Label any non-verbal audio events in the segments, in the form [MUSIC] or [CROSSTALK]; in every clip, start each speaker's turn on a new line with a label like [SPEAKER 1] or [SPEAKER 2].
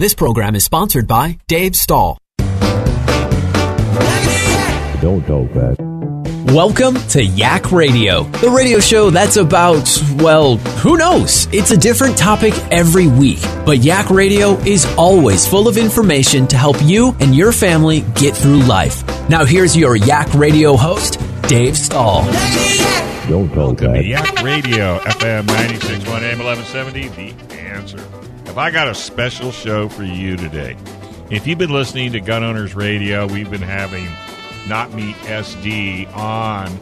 [SPEAKER 1] This program is sponsored by Dave Stahl.
[SPEAKER 2] Don't talk back.
[SPEAKER 1] Welcome to Yak Radio, the radio show that's about, well, who knows? It's a different topic every week. But Yak Radio is always full of information to help you and your family get through life. Now here's your Yak Radio host, Dave Stahl.
[SPEAKER 2] Don't talk
[SPEAKER 3] Welcome to
[SPEAKER 2] back.
[SPEAKER 3] Yak Radio, FM 961 AM 1170, The Answer. Have I got a special show for you today? If you've been listening to Gun Owners Radio, we've been having Not Me SD on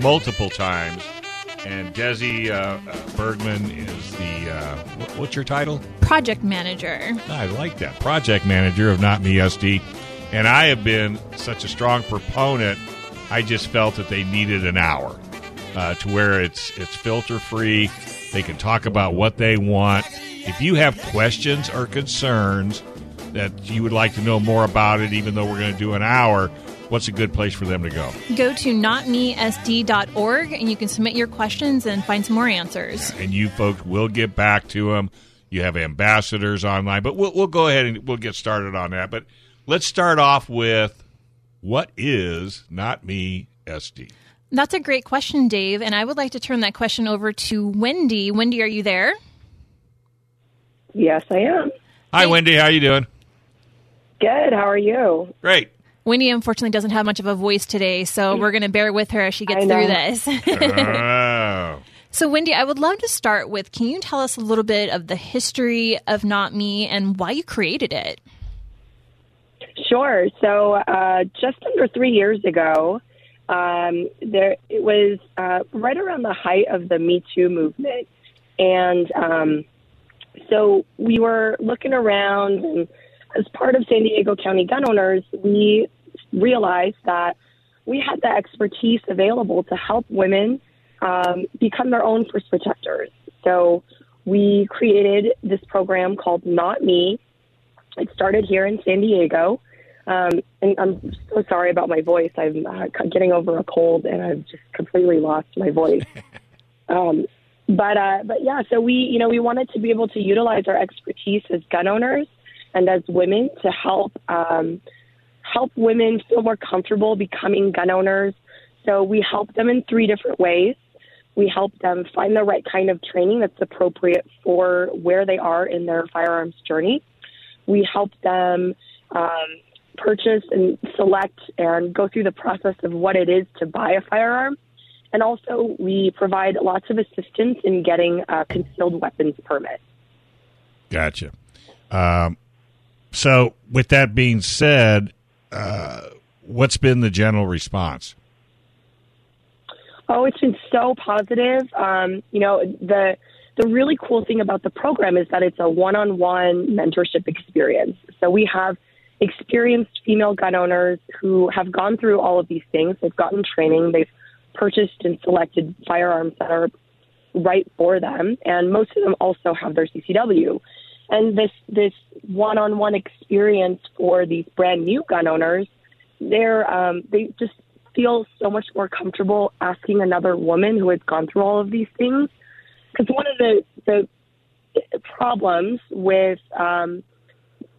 [SPEAKER 3] multiple times. And Desi uh, uh, Bergman is the, uh, what's your title?
[SPEAKER 4] project manager.
[SPEAKER 3] I like that. Project manager of Not Me SD. And I have been such a strong proponent, I just felt that they needed an hour uh, to where it's it's filter free. They can talk about what they want. If you have questions or concerns that you would like to know more about it, even though we're going to do an hour, what's a good place for them to go?
[SPEAKER 4] Go to notmesd.org and you can submit your questions and find some more answers.
[SPEAKER 3] And you folks will get back to them. You have ambassadors online, but we'll, we'll go ahead and we'll get started on that. But let's start off with what is not me SD?
[SPEAKER 4] That's a great question, Dave, and I would like to turn that question over to Wendy. Wendy, are you there?
[SPEAKER 5] Yes, I am.
[SPEAKER 3] Hi, Wendy. How are you doing?
[SPEAKER 5] Good. How are you?
[SPEAKER 3] Great.
[SPEAKER 4] Wendy unfortunately doesn't have much of a voice today, so we're going to bear with her as she gets through this. [LAUGHS]
[SPEAKER 3] oh.
[SPEAKER 4] so, Wendy, I would love to start with can you tell us a little bit of the history of Not Me and why you created it?
[SPEAKER 5] Sure. So, uh, just under three years ago, um, there it was uh, right around the height of the Me Too movement, and um, so we were looking around, and as part of San Diego County gun owners, we realized that we had the expertise available to help women um, become their own first protectors. So we created this program called Not Me. It started here in San Diego. Um, and I'm so sorry about my voice. I'm uh, getting over a cold, and I've just completely lost my voice. [LAUGHS] um, but uh, but yeah, so we you know we wanted to be able to utilize our expertise as gun owners and as women to help um, help women feel more comfortable becoming gun owners. So we help them in three different ways. We help them find the right kind of training that's appropriate for where they are in their firearms journey. We help them um, purchase and select and go through the process of what it is to buy a firearm. And also, we provide lots of assistance in getting a concealed weapons permit.
[SPEAKER 3] Gotcha. Um, so, with that being said, uh, what's been the general response?
[SPEAKER 5] Oh, it's been so positive. Um, you know, the the really cool thing about the program is that it's a one-on-one mentorship experience. So we have experienced female gun owners who have gone through all of these things. They've gotten training. They've purchased and selected firearms that are right for them, and most of them also have their CCW. And this this one-on-one experience for these brand new gun owners, they're um, they just feel so much more comfortable asking another woman who has gone through all of these things. Because one of the the problems with um,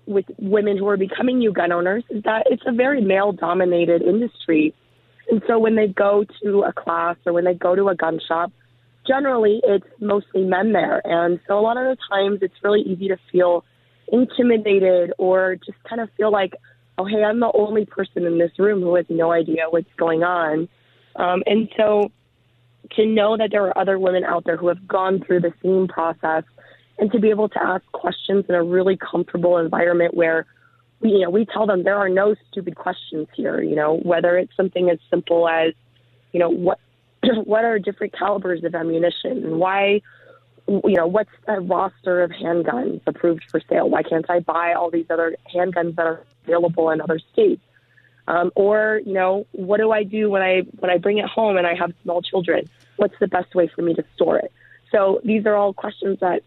[SPEAKER 5] with women who are becoming new gun owners is that it's a very male dominated industry. And so when they go to a class or when they go to a gun shop, generally it's mostly men there. And so a lot of the times it's really easy to feel intimidated or just kind of feel like, oh, hey, I'm the only person in this room who has no idea what's going on. Um, and so to know that there are other women out there who have gone through the same process and to be able to ask questions in a really comfortable environment where we, you know, we tell them there are no stupid questions here, you know, whether it's something as simple as, you know, what [CLEARS THROAT] what are different calibers of ammunition and why you know, what's a roster of handguns approved for sale? Why can't I buy all these other handguns that are available in other states? Um, or, you know, what do I do when I when I bring it home and I have small children? What's the best way for me to store it? So these are all questions that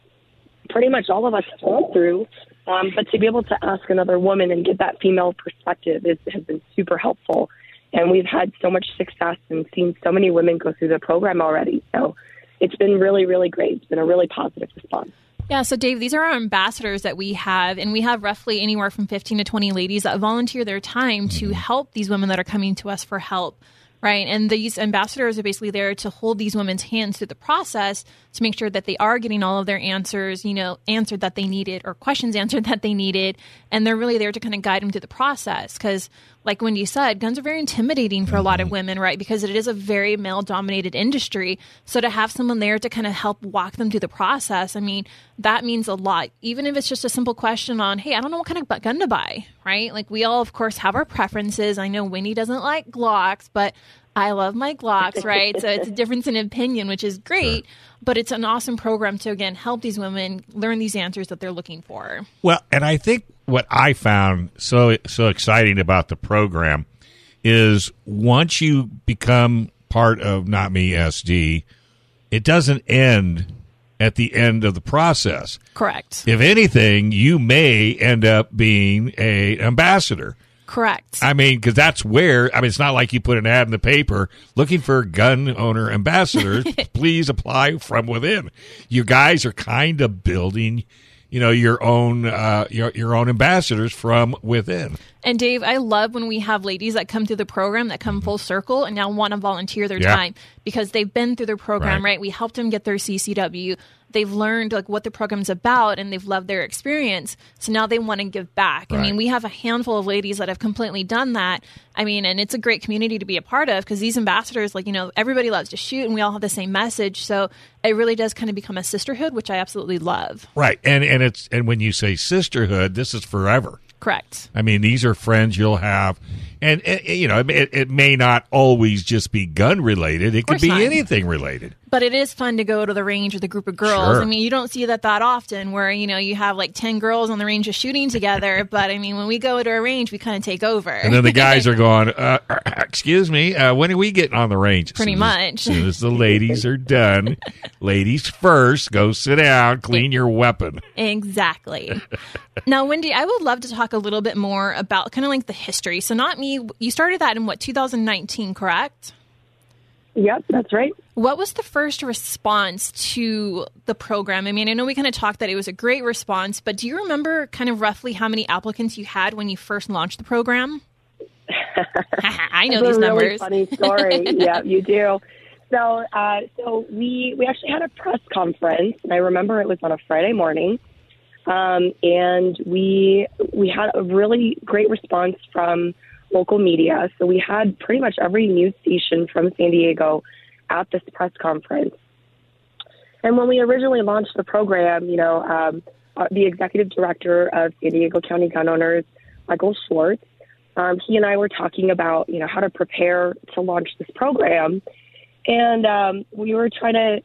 [SPEAKER 5] pretty much all of us have gone through. Um, but to be able to ask another woman and get that female perspective is, has been super helpful. And we've had so much success and seen so many women go through the program already. So it's been really, really great. It's been a really positive response.
[SPEAKER 4] Yeah, so Dave, these are our ambassadors that we have, and we have roughly anywhere from 15 to 20 ladies that volunteer their time to help these women that are coming to us for help right? And these ambassadors are basically there to hold these women's hands through the process to make sure that they are getting all of their answers, you know, answered that they needed or questions answered [LAUGHS] that they needed. And they're really there to kind of guide them through the process. Because, like Wendy said, guns are very intimidating for a lot of mm-hmm. women, right? Because it is a very male dominated industry. So to have someone there to kind of help walk them through the process, I mean, that means a lot. Even if it's just a simple question on, hey, I don't know what kind of gun to buy, right? Like we all, of course, have our preferences. I know Wendy doesn't like Glocks, but I love my Glocks, [LAUGHS] right? so it's a difference in opinion, which is great, sure. but it's an awesome program to again help these women learn these answers that they're looking for.
[SPEAKER 3] Well, and I think what I found so so exciting about the program is once you become part of Not Me SD, it doesn't end at the end of the process.
[SPEAKER 4] Correct.
[SPEAKER 3] If anything, you may end up being a ambassador.
[SPEAKER 4] Correct.
[SPEAKER 3] I mean, because that's where, I mean, it's not like you put an ad in the paper looking for gun owner ambassadors. [LAUGHS] please apply from within. You guys are kind of building, you know, your own, uh, your, your own ambassadors from within.
[SPEAKER 4] And Dave, I love when we have ladies that come through the program that come full circle and now want to volunteer their
[SPEAKER 3] Yeah.
[SPEAKER 4] time because they've been through the program,
[SPEAKER 3] Right.
[SPEAKER 4] right? We helped them get their CCW. They've learned like what the program's about and they've loved their experience. So now they want to give back. I mean, we have a handful of ladies that have completely done that. I mean, and it's a great community to be a part of because these ambassadors, like, you know, everybody loves to shoot and we all have the same message. So it really does kind of become a sisterhood, which I absolutely love.
[SPEAKER 3] Right. And, and it's, and when you say sisterhood, this is forever.
[SPEAKER 4] Correct.
[SPEAKER 3] I mean, these are friends you'll have, and, and you know, it, it may not always just be gun related. It could be
[SPEAKER 4] not.
[SPEAKER 3] anything related.
[SPEAKER 4] But it is fun to go to the range with a group of girls.
[SPEAKER 3] Sure.
[SPEAKER 4] I mean, you don't see that that often where, you know, you have like 10 girls on the range just shooting together. [LAUGHS] but I mean, when we go to a range, we kind of take over.
[SPEAKER 3] And then the [LAUGHS] guys are going, uh, [CLEARS THROAT] "Excuse me, uh, when are we getting on the range?"
[SPEAKER 4] Pretty
[SPEAKER 3] Soon as-
[SPEAKER 4] much.
[SPEAKER 3] soon as the ladies are done, [LAUGHS] ladies first. Go sit down, clean your weapon.
[SPEAKER 4] Exactly. now, Wendy, I would love to talk a little bit more about kind of like the history. So, not me, you started that in what, 2019, correct?
[SPEAKER 5] Yep, that's right.
[SPEAKER 4] What was the first response to the program? I mean, I know we kind of talked that it was a great response, but do you remember kind of roughly how many applicants you had when you first launched the program? [LAUGHS] I know these
[SPEAKER 5] a
[SPEAKER 4] numbers.
[SPEAKER 5] really funny story. [LAUGHS] yeah, you do. So, uh, so we we actually had a press conference, and I remember it was on a Friday morning, um, and we we had a really great response from local media. So we had pretty much every news station from San Diego at this press conference. And when we originally launched the program, you know, um, uh, the executive director of San Diego County Gun Owners, Michael Schwartz, um, he and I were talking about, you know, how to prepare to launch this program, and um, we were trying to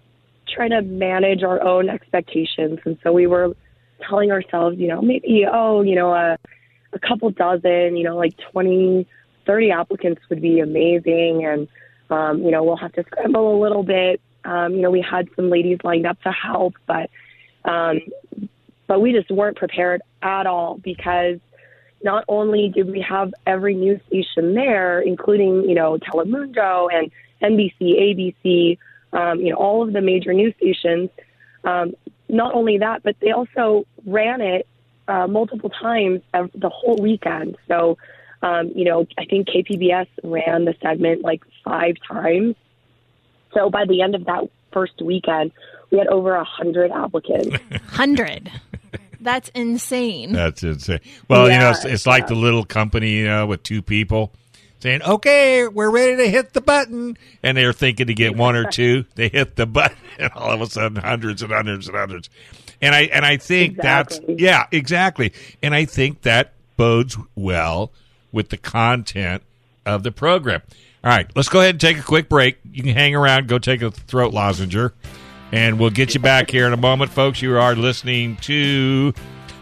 [SPEAKER 5] trying to manage our own expectations, and so we were telling ourselves, you know, maybe oh, you know, a a couple dozen, you know, like 20, 30 applicants would be amazing, and um, you know, we'll have to scramble a little bit. Um, you know, we had some ladies lined up to help, but um, but we just weren't prepared at all because not only did we have every news station there, including you know Telemundo and NBC, ABC, um, you know all of the major news stations. Um, not only that, but they also ran it uh, multiple times ev- the whole weekend. So, um, you know, I think KPBS ran the segment like five times. So by the end of that first weekend, we had over a hundred applicants. [LAUGHS]
[SPEAKER 4] 100. That's insane.
[SPEAKER 3] That's insane. Well, you know,
[SPEAKER 5] Yeah,
[SPEAKER 3] it's, it's like
[SPEAKER 5] yeah.
[SPEAKER 3] the little company, you know, with two people saying, "Okay, we're ready to hit the button," and they're thinking to get one or two. They hit the button, [LAUGHS] and all of a sudden, hundreds and hundreds and hundreds. And I and I think
[SPEAKER 5] Exactly.
[SPEAKER 3] that's yeah, exactly. And I think that bodes well with the content of the program. All right, let's go ahead and take a quick break. You can hang around, go take a throat lozenger. And we'll get you back here in a moment, folks. You are listening to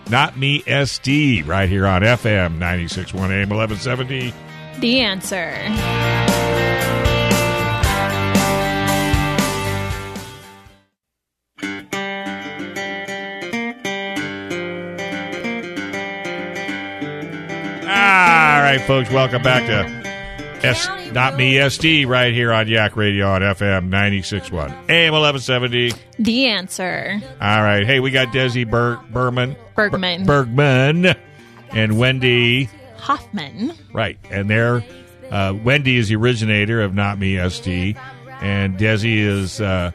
[SPEAKER 3] Not Me SD right here on FM 961 AM 1170.
[SPEAKER 4] The answer.
[SPEAKER 3] Right, folks, welcome back to S Not Me SD right here on Yak Radio on FM 961 AM 1170.
[SPEAKER 4] The answer.
[SPEAKER 3] All right. Hey, we got Desi Ber- Berman.
[SPEAKER 4] Bergman.
[SPEAKER 3] Bergman and Wendy.
[SPEAKER 4] Hoffman.
[SPEAKER 3] Right. And they're, uh, Wendy is the originator of Not Me SD, and Desi is, uh,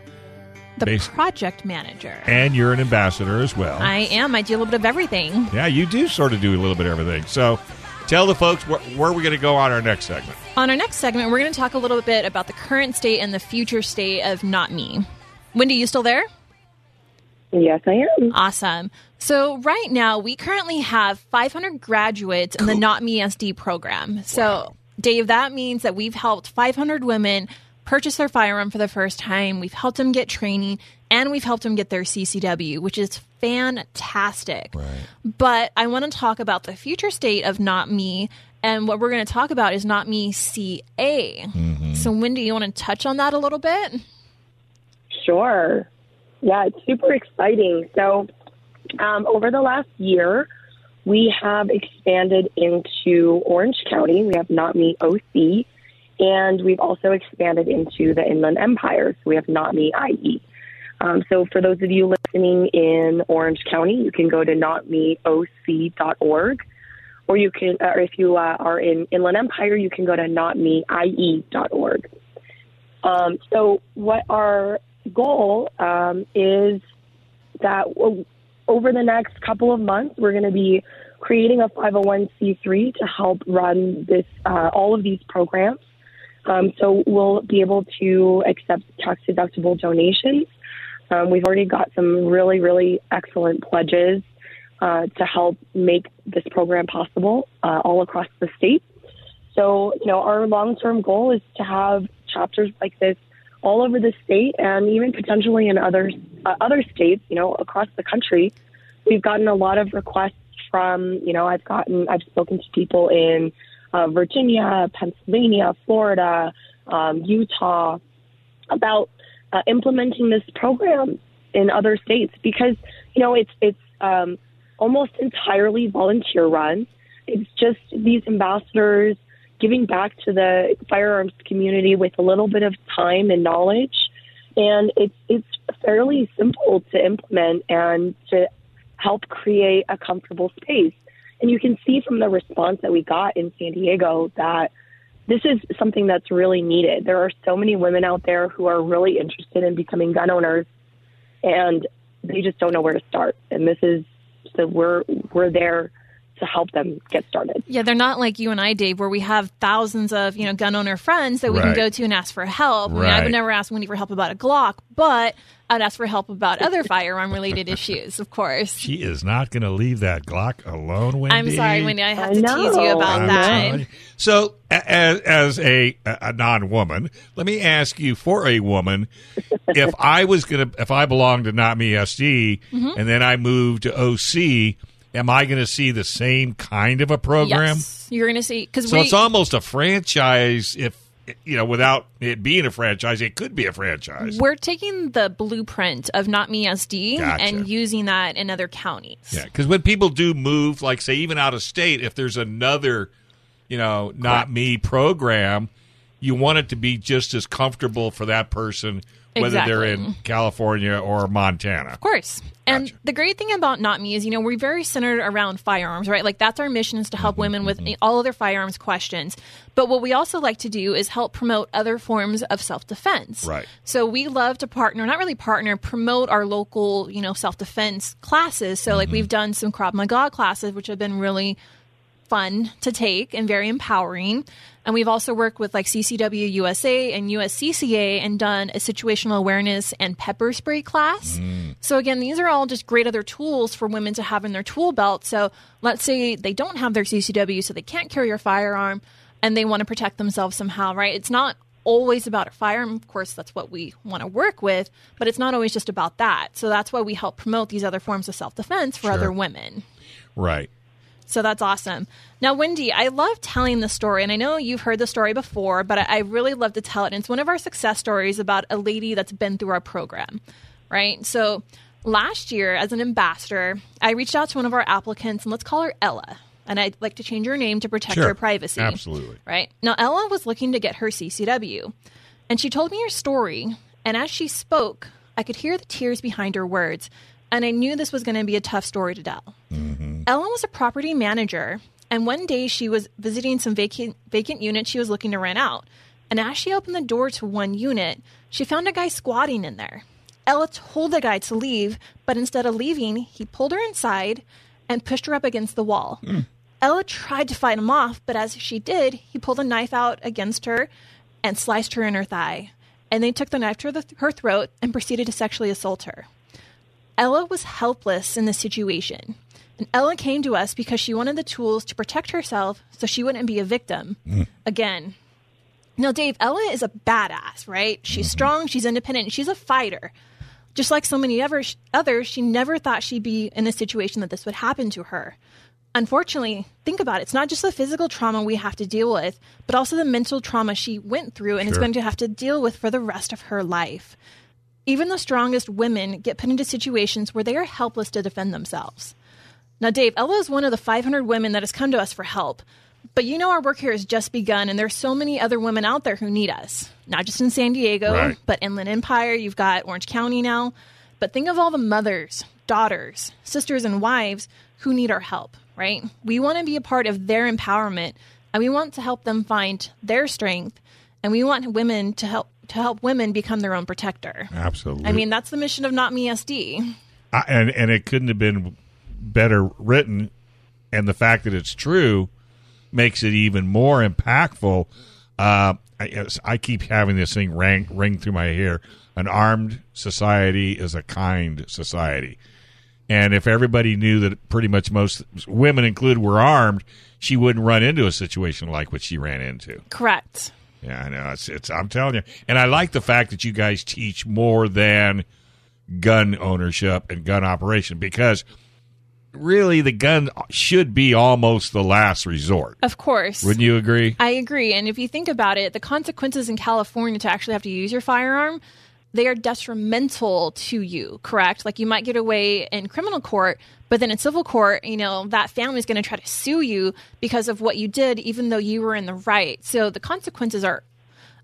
[SPEAKER 4] The
[SPEAKER 3] Bas-
[SPEAKER 4] project manager.
[SPEAKER 3] and you're an ambassador as well.
[SPEAKER 4] I am. I do a little bit of everything.
[SPEAKER 3] yeah, you do sort of do a little bit of everything. So tell the folks where, where we're going to go on our next segment.
[SPEAKER 4] On our next segment, we're going to talk a little bit about the current state and the future state of Not Me. Wendy, you still there?
[SPEAKER 5] Yes, I am.
[SPEAKER 4] Awesome. So right now, we currently have 500 graduates in the Not Me SD program. So, Dave, that means that we've helped 500 women purchase their firearm for the first time. We've helped them get training, and we've helped them get their CCW, which is fantastic. But I want to talk about the future state of Not Me. And what we're going to talk about is Not Me CA. So, Wendy, you want to touch on that a little bit?
[SPEAKER 5] Sure. Yeah, it's super exciting. So, um, over the last year, we have expanded into Orange County. We have Not Me OC, and we've also expanded into the Inland Empire. So we have Not Me IE. Um, so for those of you listening in Orange County, you can go to notmeoc.org, or you can, or if you uh, are in Inland Empire, you can go to notmeie.org. Um, so what our goal um, is that over the next couple of months, we're going to be creating a 501c3 to help run this uh, all of these programs. Um, so we'll be able to accept tax deductible donations. Um, we've already got some really, really excellent pledges uh, to help make this program possible uh, all across the state. So, you know, our long term goal is to have chapters like this all over the state and even potentially in other uh, other states, you know, across the country. We've gotten a lot of requests from, you know, I've gotten, I've spoken to people in uh, Virginia, Pennsylvania, Florida, um, Utah about uh, implementing this program in other states because, you know, it's it's um, almost entirely volunteer run. It's just these ambassadors giving back to the firearms community with a little bit of time and knowledge. And it's it's fairly simple to implement and to help create a comfortable space. And you can see from the response that we got in San Diego that this is something that's really needed. There are so many women out there who are really interested in becoming gun owners and they just don't know where to start. And this is so we're we're there to help them get started.
[SPEAKER 4] Yeah, they're not like you and I, Dave, where we have thousands of you know gun owner friends that we
[SPEAKER 3] Right.
[SPEAKER 4] can go to and ask for help. I, mean, I would never ask Wendy for help about a Glock, but I'd ask for help about other firearm related issues, of course.
[SPEAKER 3] She is not going to leave that Glock alone, Wendy.
[SPEAKER 4] I'm sorry, Wendy. I have
[SPEAKER 5] I
[SPEAKER 4] to
[SPEAKER 5] know,
[SPEAKER 4] tease you about
[SPEAKER 5] I
[SPEAKER 4] that.
[SPEAKER 3] know. So, as, as a, a non-woman, let me ask you, for a woman, [LAUGHS] if I was gonna, if I belonged to Not Me SD,
[SPEAKER 4] Mm-hmm.
[SPEAKER 3] and then I moved to OC, am I going to see the same kind of a program?
[SPEAKER 4] Yes, you're going to see because
[SPEAKER 3] So
[SPEAKER 4] we.
[SPEAKER 3] it's almost a franchise. If you know, without it being a franchise, it could be a franchise.
[SPEAKER 4] we're taking the blueprint of Not Me SD
[SPEAKER 3] Gotcha.
[SPEAKER 4] and using that in other counties.
[SPEAKER 3] Yeah, because when people do move, like say even out of state, if there's another, you know, not me program, you want it to be just as comfortable for that person, whether they're in California or Montana.
[SPEAKER 4] Of course. And
[SPEAKER 3] Gotcha.
[SPEAKER 4] the great thing about Not Me is, you know, we're very centered around firearms, right? Like that's our mission is to help
[SPEAKER 3] Mm-hmm,
[SPEAKER 4] women with all of their firearms questions. But what we also like to do is help promote other forms of self defense.
[SPEAKER 3] Right.
[SPEAKER 4] So we love to partner, not really partner, promote our local, you know, self defense classes. So like
[SPEAKER 3] Mm-hmm.
[SPEAKER 4] we've done some Krav Maga classes, which have been really fun to take and very empowering. And we've also worked with like CCW USA and USCCA and done a situational awareness and pepper spray class. Mm. So again, these are all just great other tools for women to have in their tool belt. So let's say they don't have their CCW, so they can't carry a firearm and they want to protect themselves somehow, right? It's not always about a firearm. Of course, that's what we want to work with, but it's not always just about that. So that's why we help promote these other forms of self defense for
[SPEAKER 3] Sure.
[SPEAKER 4] other women.
[SPEAKER 3] Right.
[SPEAKER 4] So that's awesome. Now, Wendy, I love telling the story, and I know you've heard the story before, but I, really love to tell it. And it's one of our success stories about a lady that's been through our program, right? So last year, as an ambassador, I reached out to one of our applicants, and let's call her Ella. And I'd like to change her name to protect
[SPEAKER 3] Sure.
[SPEAKER 4] her privacy.
[SPEAKER 3] Absolutely.
[SPEAKER 4] Right. Now, Ella was looking to get her CCW, and she told me her story. And as she spoke, I could hear the tears behind her words, and I knew this was going to be a tough story to tell. Mm-hmm. Ellen was a property manager, and one day she was visiting some vacant vacant units she was looking to rent out. And as she opened the door to one unit, she found a guy squatting in there. Ella told the guy to leave, but instead of leaving, he pulled her inside and pushed her up against the wall. Hmm. Ella tried to fight him off, but as she did, he pulled a knife out against her and sliced her in her thigh. And they took the knife to her throat and proceeded to sexually assault her. Ella was helpless in this situation. And Ella came to us because she wanted the tools to protect herself so she wouldn't be a victim hmm. again. Now, Dave, Ella is a badass, right? She's mm-hmm. strong, she's independent, she's a fighter. Just like so many ever, others, she never thought she'd be in a situation that this would happen to her. Unfortunately, think about it. It's not just the physical trauma we have to deal with, but also the mental trauma she went through and is going to have to deal with for the rest of her life. Even the strongest women get put into situations where they are helpless to defend themselves. Now, Dave, Ella is one of the 500 women that has come to us for help. But you know, our work here has just begun, and there's so many other women out there who need us. Not just in San Diego,
[SPEAKER 3] Right.
[SPEAKER 4] but Inland Empire. You've got Orange County now. But think of all the mothers, daughters, sisters, and wives who need our help, right? We want to be a part of their empowerment, and we want to help them find their strength, and we want women to help to help women become their own protector.
[SPEAKER 3] Absolutely.
[SPEAKER 4] I mean, that's the mission of Not Me SD.
[SPEAKER 3] I, and and it couldn't have been better written, and the fact that it's true makes it even more impactful. Uh, I, I keep having this thing ring ring through my hair. An armed society is a kind society, and if everybody knew that pretty much most women included were armed, she wouldn't run into a situation like what she ran into.
[SPEAKER 4] Correct.
[SPEAKER 3] Yeah, I know. It's, it's I'm telling you, and I like the fact that you guys teach more than gun ownership and gun operation because really the gun should be almost the last resort.
[SPEAKER 4] Of course.
[SPEAKER 3] Wouldn't you agree?
[SPEAKER 4] I agree. And if you think about it, the consequences in California to actually have to use your firearm, they are detrimental to you, correct? Like you might get away in criminal court, but then in civil court, you know, that family is going to try to sue you because of what you did, even though you were in the right. So the consequences are,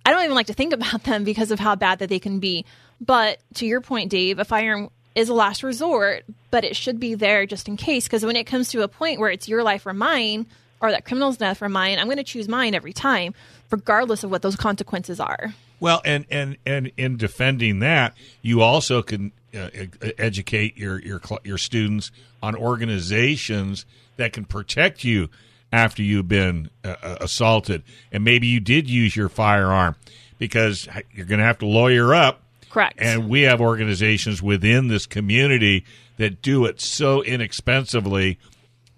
[SPEAKER 4] I don't even like to think [LAUGHS] about them because of how bad that they can be. But to your point, Dave, a firearm is a last resort, but it should be there just in case. Because when it comes to a point where it's your life or mine, or that criminal's death or mine, I'm going to choose mine every time, regardless of what those consequences are.
[SPEAKER 3] Well, and and and in defending that, you also can uh, educate your your your students on organizations that can protect you after you've been uh, uh, assaulted, and maybe you did use your firearm because you're going to have to lawyer up.
[SPEAKER 4] Correct.
[SPEAKER 3] And we have organizations within this community that do it so inexpensively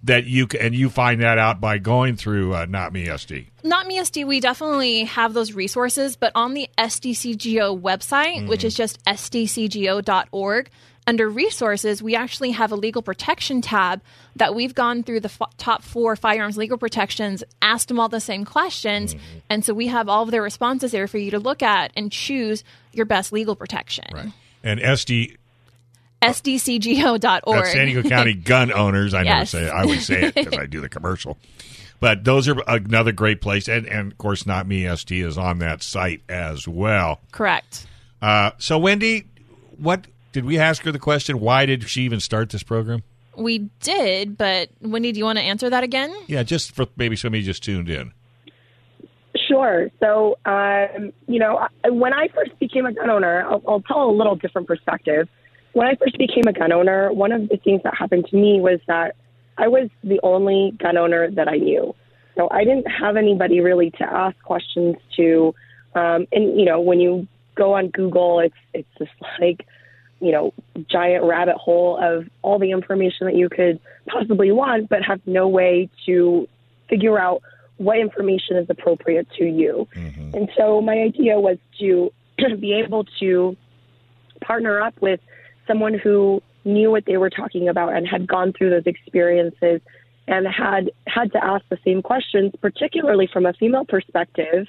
[SPEAKER 3] that you and you find that out by going through uh, Not Me SD.
[SPEAKER 4] Not Me SD, we definitely have those resources, but on the SDCGO website, which is just sdcgo.org, under resources, we actually have a legal protection tab that we've gone through the f- top four firearms legal protections, asked them all the same questions, and so we have all of their responses there for you to look at and choose your best legal protection.
[SPEAKER 3] And SD
[SPEAKER 4] SDCGO.org.
[SPEAKER 3] That's San Diego County [LAUGHS] gun owners. I never say it. I always say it because I do the commercial. But those are another great place, and, and of course, not me. SD is on that site as well.
[SPEAKER 4] Correct.
[SPEAKER 3] Uh, so, Wendy, what did we ask her the question? Why did she even start this program?
[SPEAKER 4] We did, but Wendy, do you want to answer that again?
[SPEAKER 3] Yeah, just for maybe somebody just tuned in.
[SPEAKER 5] Sure. So, um, you know, when I first became a gun owner, I'll, I'll tell a little different perspective. When I first became a gun owner, one of the things that happened to me was that I was the only gun owner that I knew. So I didn't have anybody really to ask questions to. Um, and you know, when you go on Google, it's it's just like you know giant rabbit hole of all the information that you could possibly want, but have no way to figure out what information is appropriate to you. Mm-hmm. And so my idea was to [CLEARS THROAT] be able to partner up with someone who knew what they were talking about and had gone through those experiences and had had to ask the same questions, particularly from a female perspective,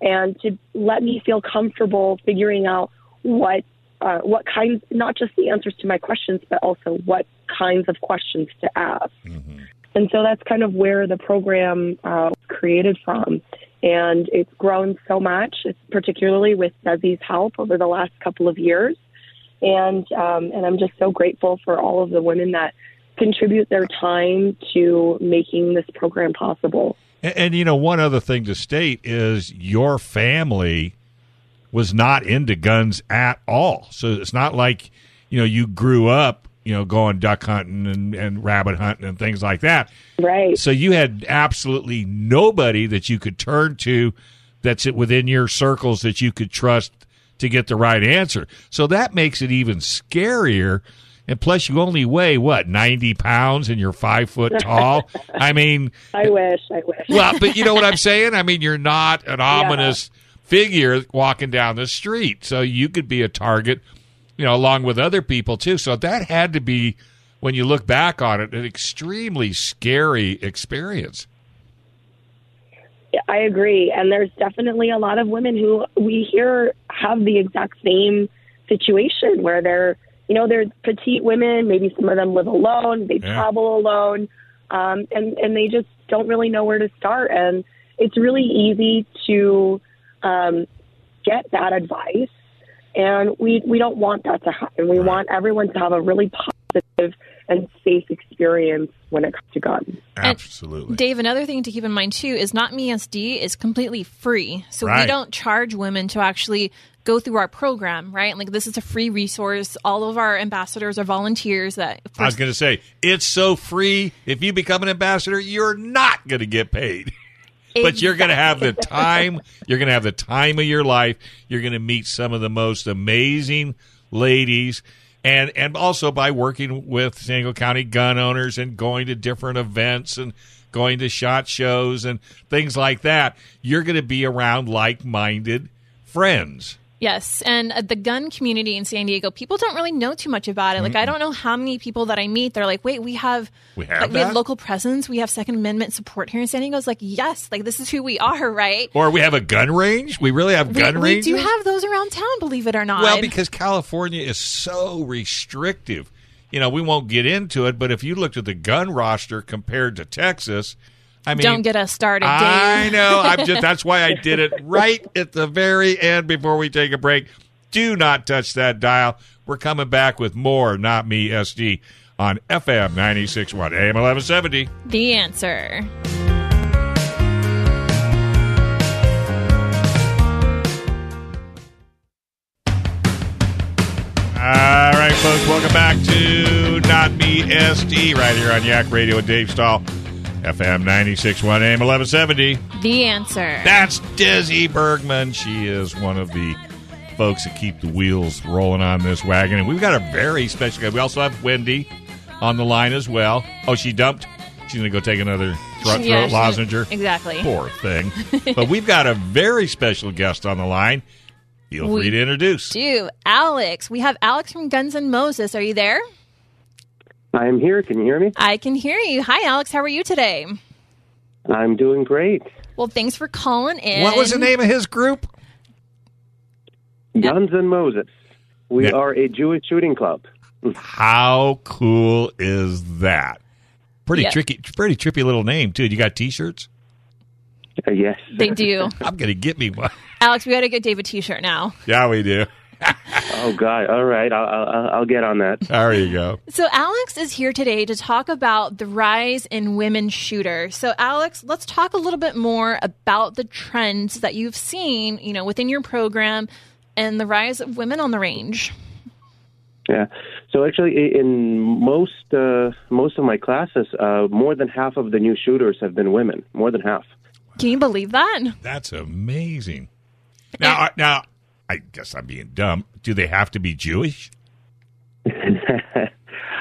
[SPEAKER 5] and to let me feel comfortable figuring out what uh, what kinds, not just the answers to my questions, but also what kinds of questions to ask. And so that's kind of where the program uh, was created from. And it's grown so much, it's particularly with Desi's help over the last couple of years. And um, and I'm just so grateful for all of the women that contribute their time to making this program possible.
[SPEAKER 3] And, and you know, one other thing to state is your family was not into guns at all. So it's not like you know you grew up you know going duck hunting and, and rabbit hunting and things like that.
[SPEAKER 5] Right.
[SPEAKER 3] So you had absolutely nobody that you could turn to that's within your circles that you could trust to get the right answer. So that makes it even scarier. And plus, you only weigh what ninety pounds, and you're five foot [LAUGHS] tall. I mean,
[SPEAKER 5] I wish, I wish.
[SPEAKER 3] well, but you know what I'm saying? I mean, you're not an ominous figure walking down the street. So you could be a target, you know, along with other people too. So that had to be, when you look back on it, an extremely scary experience.
[SPEAKER 5] I agree. And there's definitely a lot of women who we hear have the exact same situation where they're, you know, they're petite women. Maybe some of them live alone. They
[SPEAKER 3] Yeah.
[SPEAKER 5] travel alone, um, and and they just don't really know where to start. And it's really easy to um, get bad advice, and we we don't want that to happen. We want everyone to have a really positive and safe experience when it comes to guns.
[SPEAKER 3] Absolutely.
[SPEAKER 4] Dave, another thing to keep in mind too is Not Me SD is completely free. So we don't charge women to actually go through our program, right? Like this is a free resource. All of our ambassadors are volunteers that
[SPEAKER 3] I was going to say, it's so free. If you become an ambassador, you're not going to get paid. [LAUGHS] But you're going to have the time. You're going to have the time of your life. You're going to meet some of the most amazing ladies, and and also by working with San Diego County gun owners and going to different events and going to shot shows and things like that. You're going to be around like-minded friends.
[SPEAKER 4] Yes, and uh, the gun community in San Diego, people don't really know too much about it. Like, I don't know how many people that I meet. They're like, "Wait, we have,
[SPEAKER 3] We have
[SPEAKER 4] like, we have local presence. We have Second Amendment support here in San Diego." It's like, yes, like this is who we are, [LAUGHS] right?
[SPEAKER 3] Or we have a gun range. We really have
[SPEAKER 4] We,
[SPEAKER 3] gun
[SPEAKER 4] we
[SPEAKER 3] ranges.
[SPEAKER 4] do have those around town, believe it or not.
[SPEAKER 3] Well, because California is so restrictive. You know, we won't get into it, but if you looked at the gun roster compared to Texas, I mean,
[SPEAKER 4] don't get us started, Dave.
[SPEAKER 3] I know. I'm [LAUGHS] just that's why I did it right at the very end before we take a break. Do not touch that dial. We're coming back with more Not Me SD on FM 96.1 AM 1170.
[SPEAKER 4] The answer.
[SPEAKER 3] All right, folks, welcome back to Not Me SD right here on Yak Radio with Dave Stahl, FM 96.1 AM 1170.
[SPEAKER 4] The answer.
[SPEAKER 3] That's Desi Bergman. She is one of the folks that keep the wheels rolling on this wagon. And we've got a very special guy. We also have Wendy on the line as well. Oh, she dumped. She's going to go take another throat,
[SPEAKER 4] Yeah,
[SPEAKER 3] throat
[SPEAKER 4] she-
[SPEAKER 3] lozenge.
[SPEAKER 4] exactly.
[SPEAKER 3] Poor thing. [LAUGHS] but we've got a very special guest on the line. Feel
[SPEAKER 4] We
[SPEAKER 3] free to introduce.
[SPEAKER 4] do. Alex. We have Alex from Guns and Moses. Are you there?
[SPEAKER 6] I am here. Can you hear me?
[SPEAKER 4] I can hear you. Hi, Alex. How are you today?
[SPEAKER 6] I'm doing great.
[SPEAKER 4] Well, thanks for calling in.
[SPEAKER 3] What was the name of his group?
[SPEAKER 6] Guns and Moses. We
[SPEAKER 3] Yeah.
[SPEAKER 6] are a Jewish shooting club.
[SPEAKER 3] How cool is that? Pretty
[SPEAKER 4] Yeah.
[SPEAKER 3] tricky, pretty trippy little name too. You got T-shirts?
[SPEAKER 6] Uh, yes.
[SPEAKER 4] They do.
[SPEAKER 3] I'm gonna get me one.
[SPEAKER 4] Alex, we got to get Dave a t-shirt now.
[SPEAKER 3] Yeah, we do.
[SPEAKER 6] Oh God. All right. I'll, I'll, I'll get on that.
[SPEAKER 3] There you go.
[SPEAKER 4] So Alex is here today to talk about the rise in women shooters. So Alex, let's talk a little bit more about the trends that you've seen, you know, within your program and the rise of women on the range.
[SPEAKER 6] Yeah. So actually, in most uh, most of my classes, uh, more than half of the new shooters have been women. More than half.
[SPEAKER 4] Can you believe that?
[SPEAKER 3] That's amazing. Now, I- now, I guess I'm being dumb. Do they have to be Jewish? [LAUGHS]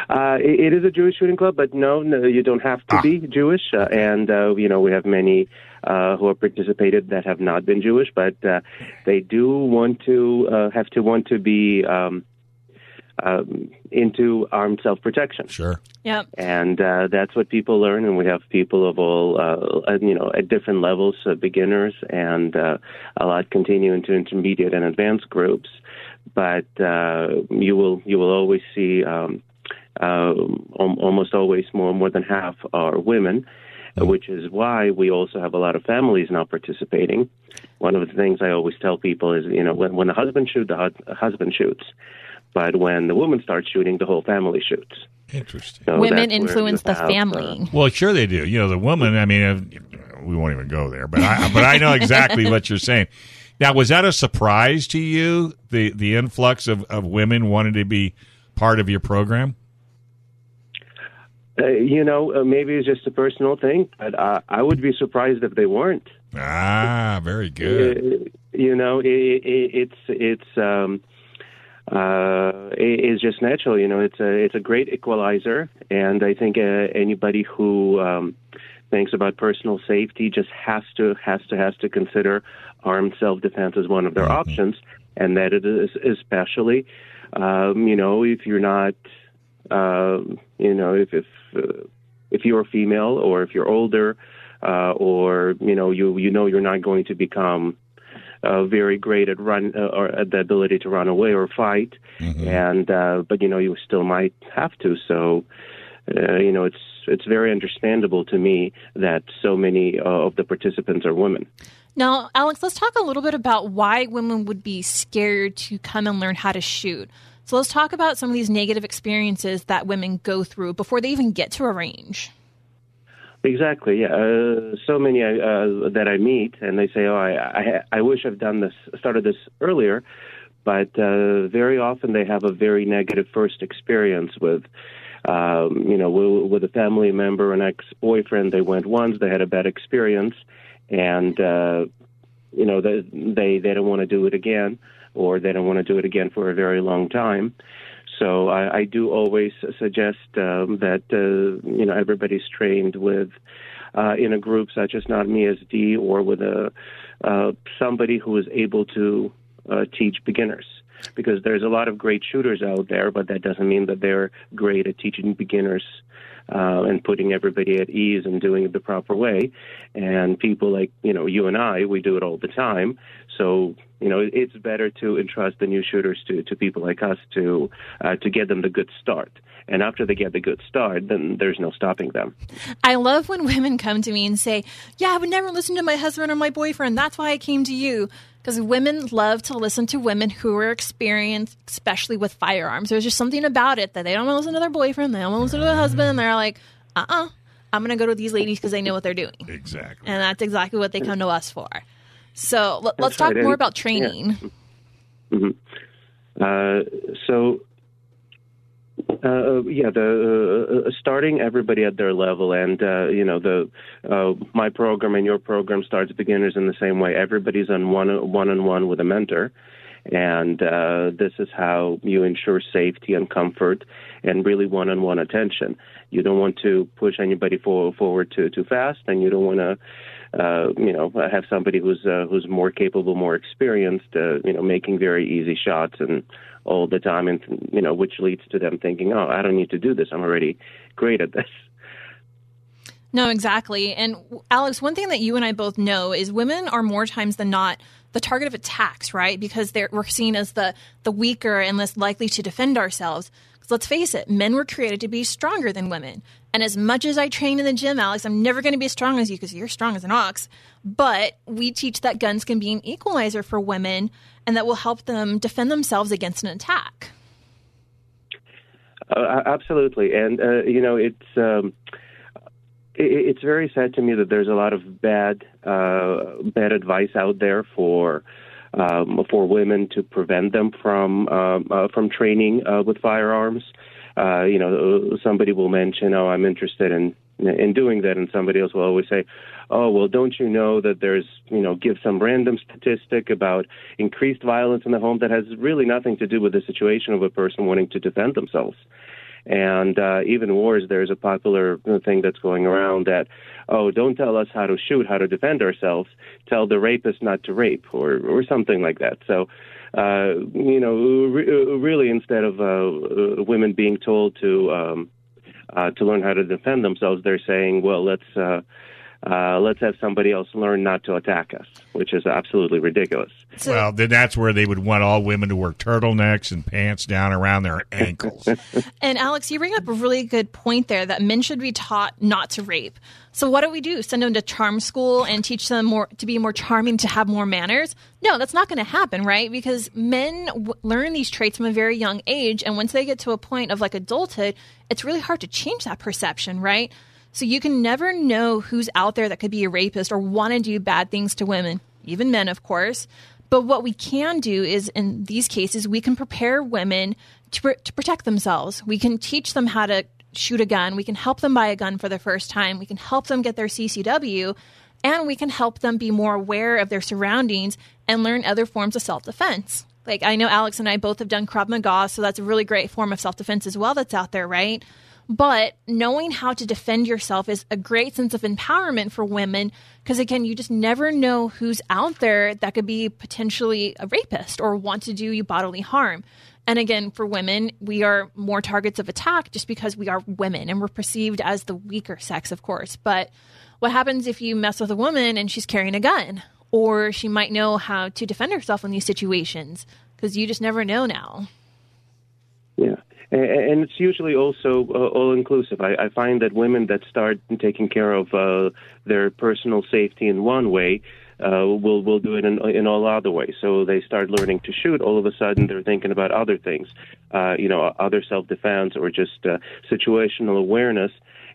[SPEAKER 6] Uh, it, it is a Jewish shooting club, but no, no, you don't have to
[SPEAKER 3] Ah.
[SPEAKER 6] be Jewish. Uh, and uh, you know, we have many uh, who have participated that have not been Jewish, but uh, they do want to uh, have to want to be um, um, into armed self protection.
[SPEAKER 3] Sure.
[SPEAKER 4] Yeah.
[SPEAKER 6] And uh, that's what people learn, and we have people of all, uh, you know, at different levels, uh, beginners and uh, a lot continue into intermediate and advanced groups. But uh, you will you will always see um, uh, almost always more more than half are women, which is why we also have a lot of families now participating. One of the things I always tell people is, you know, when when the husband shoots, the hu- husband shoots, but when the woman starts shooting, the whole family shoots.
[SPEAKER 3] Interesting.
[SPEAKER 6] So
[SPEAKER 4] Women influence the family.
[SPEAKER 6] uh,
[SPEAKER 3] Well, sure they do. You know, the woman. I mean, uh, we won't even go there, but I but I know exactly what you're saying. Now, was that a surprise to you? The the influx of, of women wanting to be part of your program.
[SPEAKER 6] uh, you know, uh, maybe it's just a personal thing, but uh, I would be surprised if they weren't.
[SPEAKER 3] Ah, very good.
[SPEAKER 6] Uh, you know, it, it, it's it's um, uh, it, it's just natural. You know, it's a it's a great equalizer, and I think uh, anybody who um, thinks about personal safety just has to has to has to consider armed self defense as one of their options, and that it is especially, um, you know, if you're not, um, you know, if if uh, if you're female or if you're older, uh, or you know you you know you're not going to become uh, very great at run uh, or at the ability to run away or fight, and uh, but you know you still might have to. So uh, you know it's it's very understandable to me that so many uh, of the participants are women.
[SPEAKER 4] Now, Alex, let's talk a little bit about why women would be scared to come and learn how to shoot. So let's talk about some of these negative experiences that women go through before they even get to a range.
[SPEAKER 6] Exactly. Yeah. Uh, so many uh, that I meet, and they say, "Oh, I, I, I wish I've done this, started this earlier," but uh, very often they have a very negative first experience with, um, you know, with, with a family member, an ex-boyfriend. They went once, they had a bad experience, and uh, you know, they they, they don't want to do it again, or they don't want to do it again for a very long time. So I, I do always suggest um, that uh, you know everybody's trained with uh, in a group such as Not Me SD or with a uh, somebody who is able to uh, teach beginners. Because there's a lot of great shooters out there, but that doesn't mean that they're great at teaching beginners uh, and putting everybody at ease and doing it the proper way. And people like you know you and I, we do it all the time. So you know it's better to entrust the new shooters to, to people like us to uh, to get them the good start. And after they get the good start, then there's no stopping them.
[SPEAKER 4] I love when [LAUGHS] women come to me and say, Yeah, I would never listen to my husband or my boyfriend. That's why I came to you. Because women love to listen to women who are experienced, especially with firearms. There's just something about it that they don't want to listen to their boyfriend, they don't want to listen to their husband. And they're like, uh uh-uh, uh, i am going to go to these ladies because they know what they're doing.
[SPEAKER 3] Exactly.
[SPEAKER 4] And that's exactly what they come to us for. So let, us
[SPEAKER 6] That's
[SPEAKER 4] talk more about training.
[SPEAKER 6] hmm Uh, so, uh, yeah, the uh, starting everybody at their level, and uh, you know, the uh, my program and your program starts beginners in the same way. Everybody's on one one on one with a mentor, and uh, this is how you ensure safety and comfort, and really one on one attention. You don't want to push anybody for, forward too too fast, and you don't want to uh, you know, have somebody who's uh, who's more capable, more experienced, uh, you know, making very easy shots and all the time, and you know, which leads to them thinking, oh, I don't need to do this. I'm already great at this.
[SPEAKER 4] No, exactly. And Alex, one thing that you and I both know is women are more times than not the target of attacks, right? Because we're seen as the the weaker and less likely to defend ourselves. Because let's face it, men were created to be stronger than women. And as much as I train in the gym, Alex, I'm never going to be as strong as you because you're strong as an ox. But we teach that guns can be an equalizer for women, and that will help them defend themselves against an attack.
[SPEAKER 6] Uh, absolutely, and uh, you know, it's. Um, it- it's very sad to me that there's a lot of bad uh, bad advice out there for um, for women to prevent them from um, uh, from training uh, with firearms. Uh, you know, somebody will mention, "Oh, I'm interested in in doing that," and somebody else will always say, "Oh, well, don't you know that there's you know give some random statistic about increased violence in the home that has really nothing to do with the situation of a person wanting to defend themselves." And uh, even worse, there's a popular thing that's going around that, oh, don't tell us how to shoot, how to defend ourselves. Tell the rapist not to rape, or or something like that. So, uh, you know, re- really, instead of uh, women being told to um, uh, to learn how to defend themselves, they're saying, well, let's. Uh, uh, let's have somebody else learn not to attack us, which is absolutely ridiculous.
[SPEAKER 4] So-
[SPEAKER 3] well, then that's where they would want all women to wear turtlenecks and pants down around their ankles. [LAUGHS]
[SPEAKER 4] And Alex, you bring up a really good point there that men should be taught not to rape. So what do we do? Send them to charm school and teach them more to be more charming, to have more manners? No, that's not going to happen, right? Because men w- learn these traits from a very young age, and once they get to a point of like adulthood, it's really hard to change that perception, right? So you can never know who's out there that could be a rapist or want to do bad things to women, even men, of course. But what we can do is, in these cases, we can prepare women to, pr- to protect themselves. We can teach them how to shoot a gun. We can help them buy a gun for the first time. We can help them get their CCW. And we can help them be more aware of their surroundings and learn other forms of self defense. Like I know Alex and I both have done Krav Maga, so that's a really great form of self defense as well that's out there, right? But knowing how to defend yourself is a great sense of empowerment for women because, again, you just never know who's out there that could be potentially a rapist or want to do you bodily harm. And again, for women, we are more targets of attack just because we are women and we're perceived as the weaker sex, of course. But what happens if you mess with a woman and she's carrying a gun? Or she might know how to defend herself in these situations because you just never know now.
[SPEAKER 6] Yeah. And it's usually also uh, all inclusive. I, I find that women that start taking care of uh, their personal safety in one way uh, will will do it in, in all other ways. So they start learning to shoot. All of a sudden, they're thinking about other things, uh, you know, other self defense or just uh, situational awareness.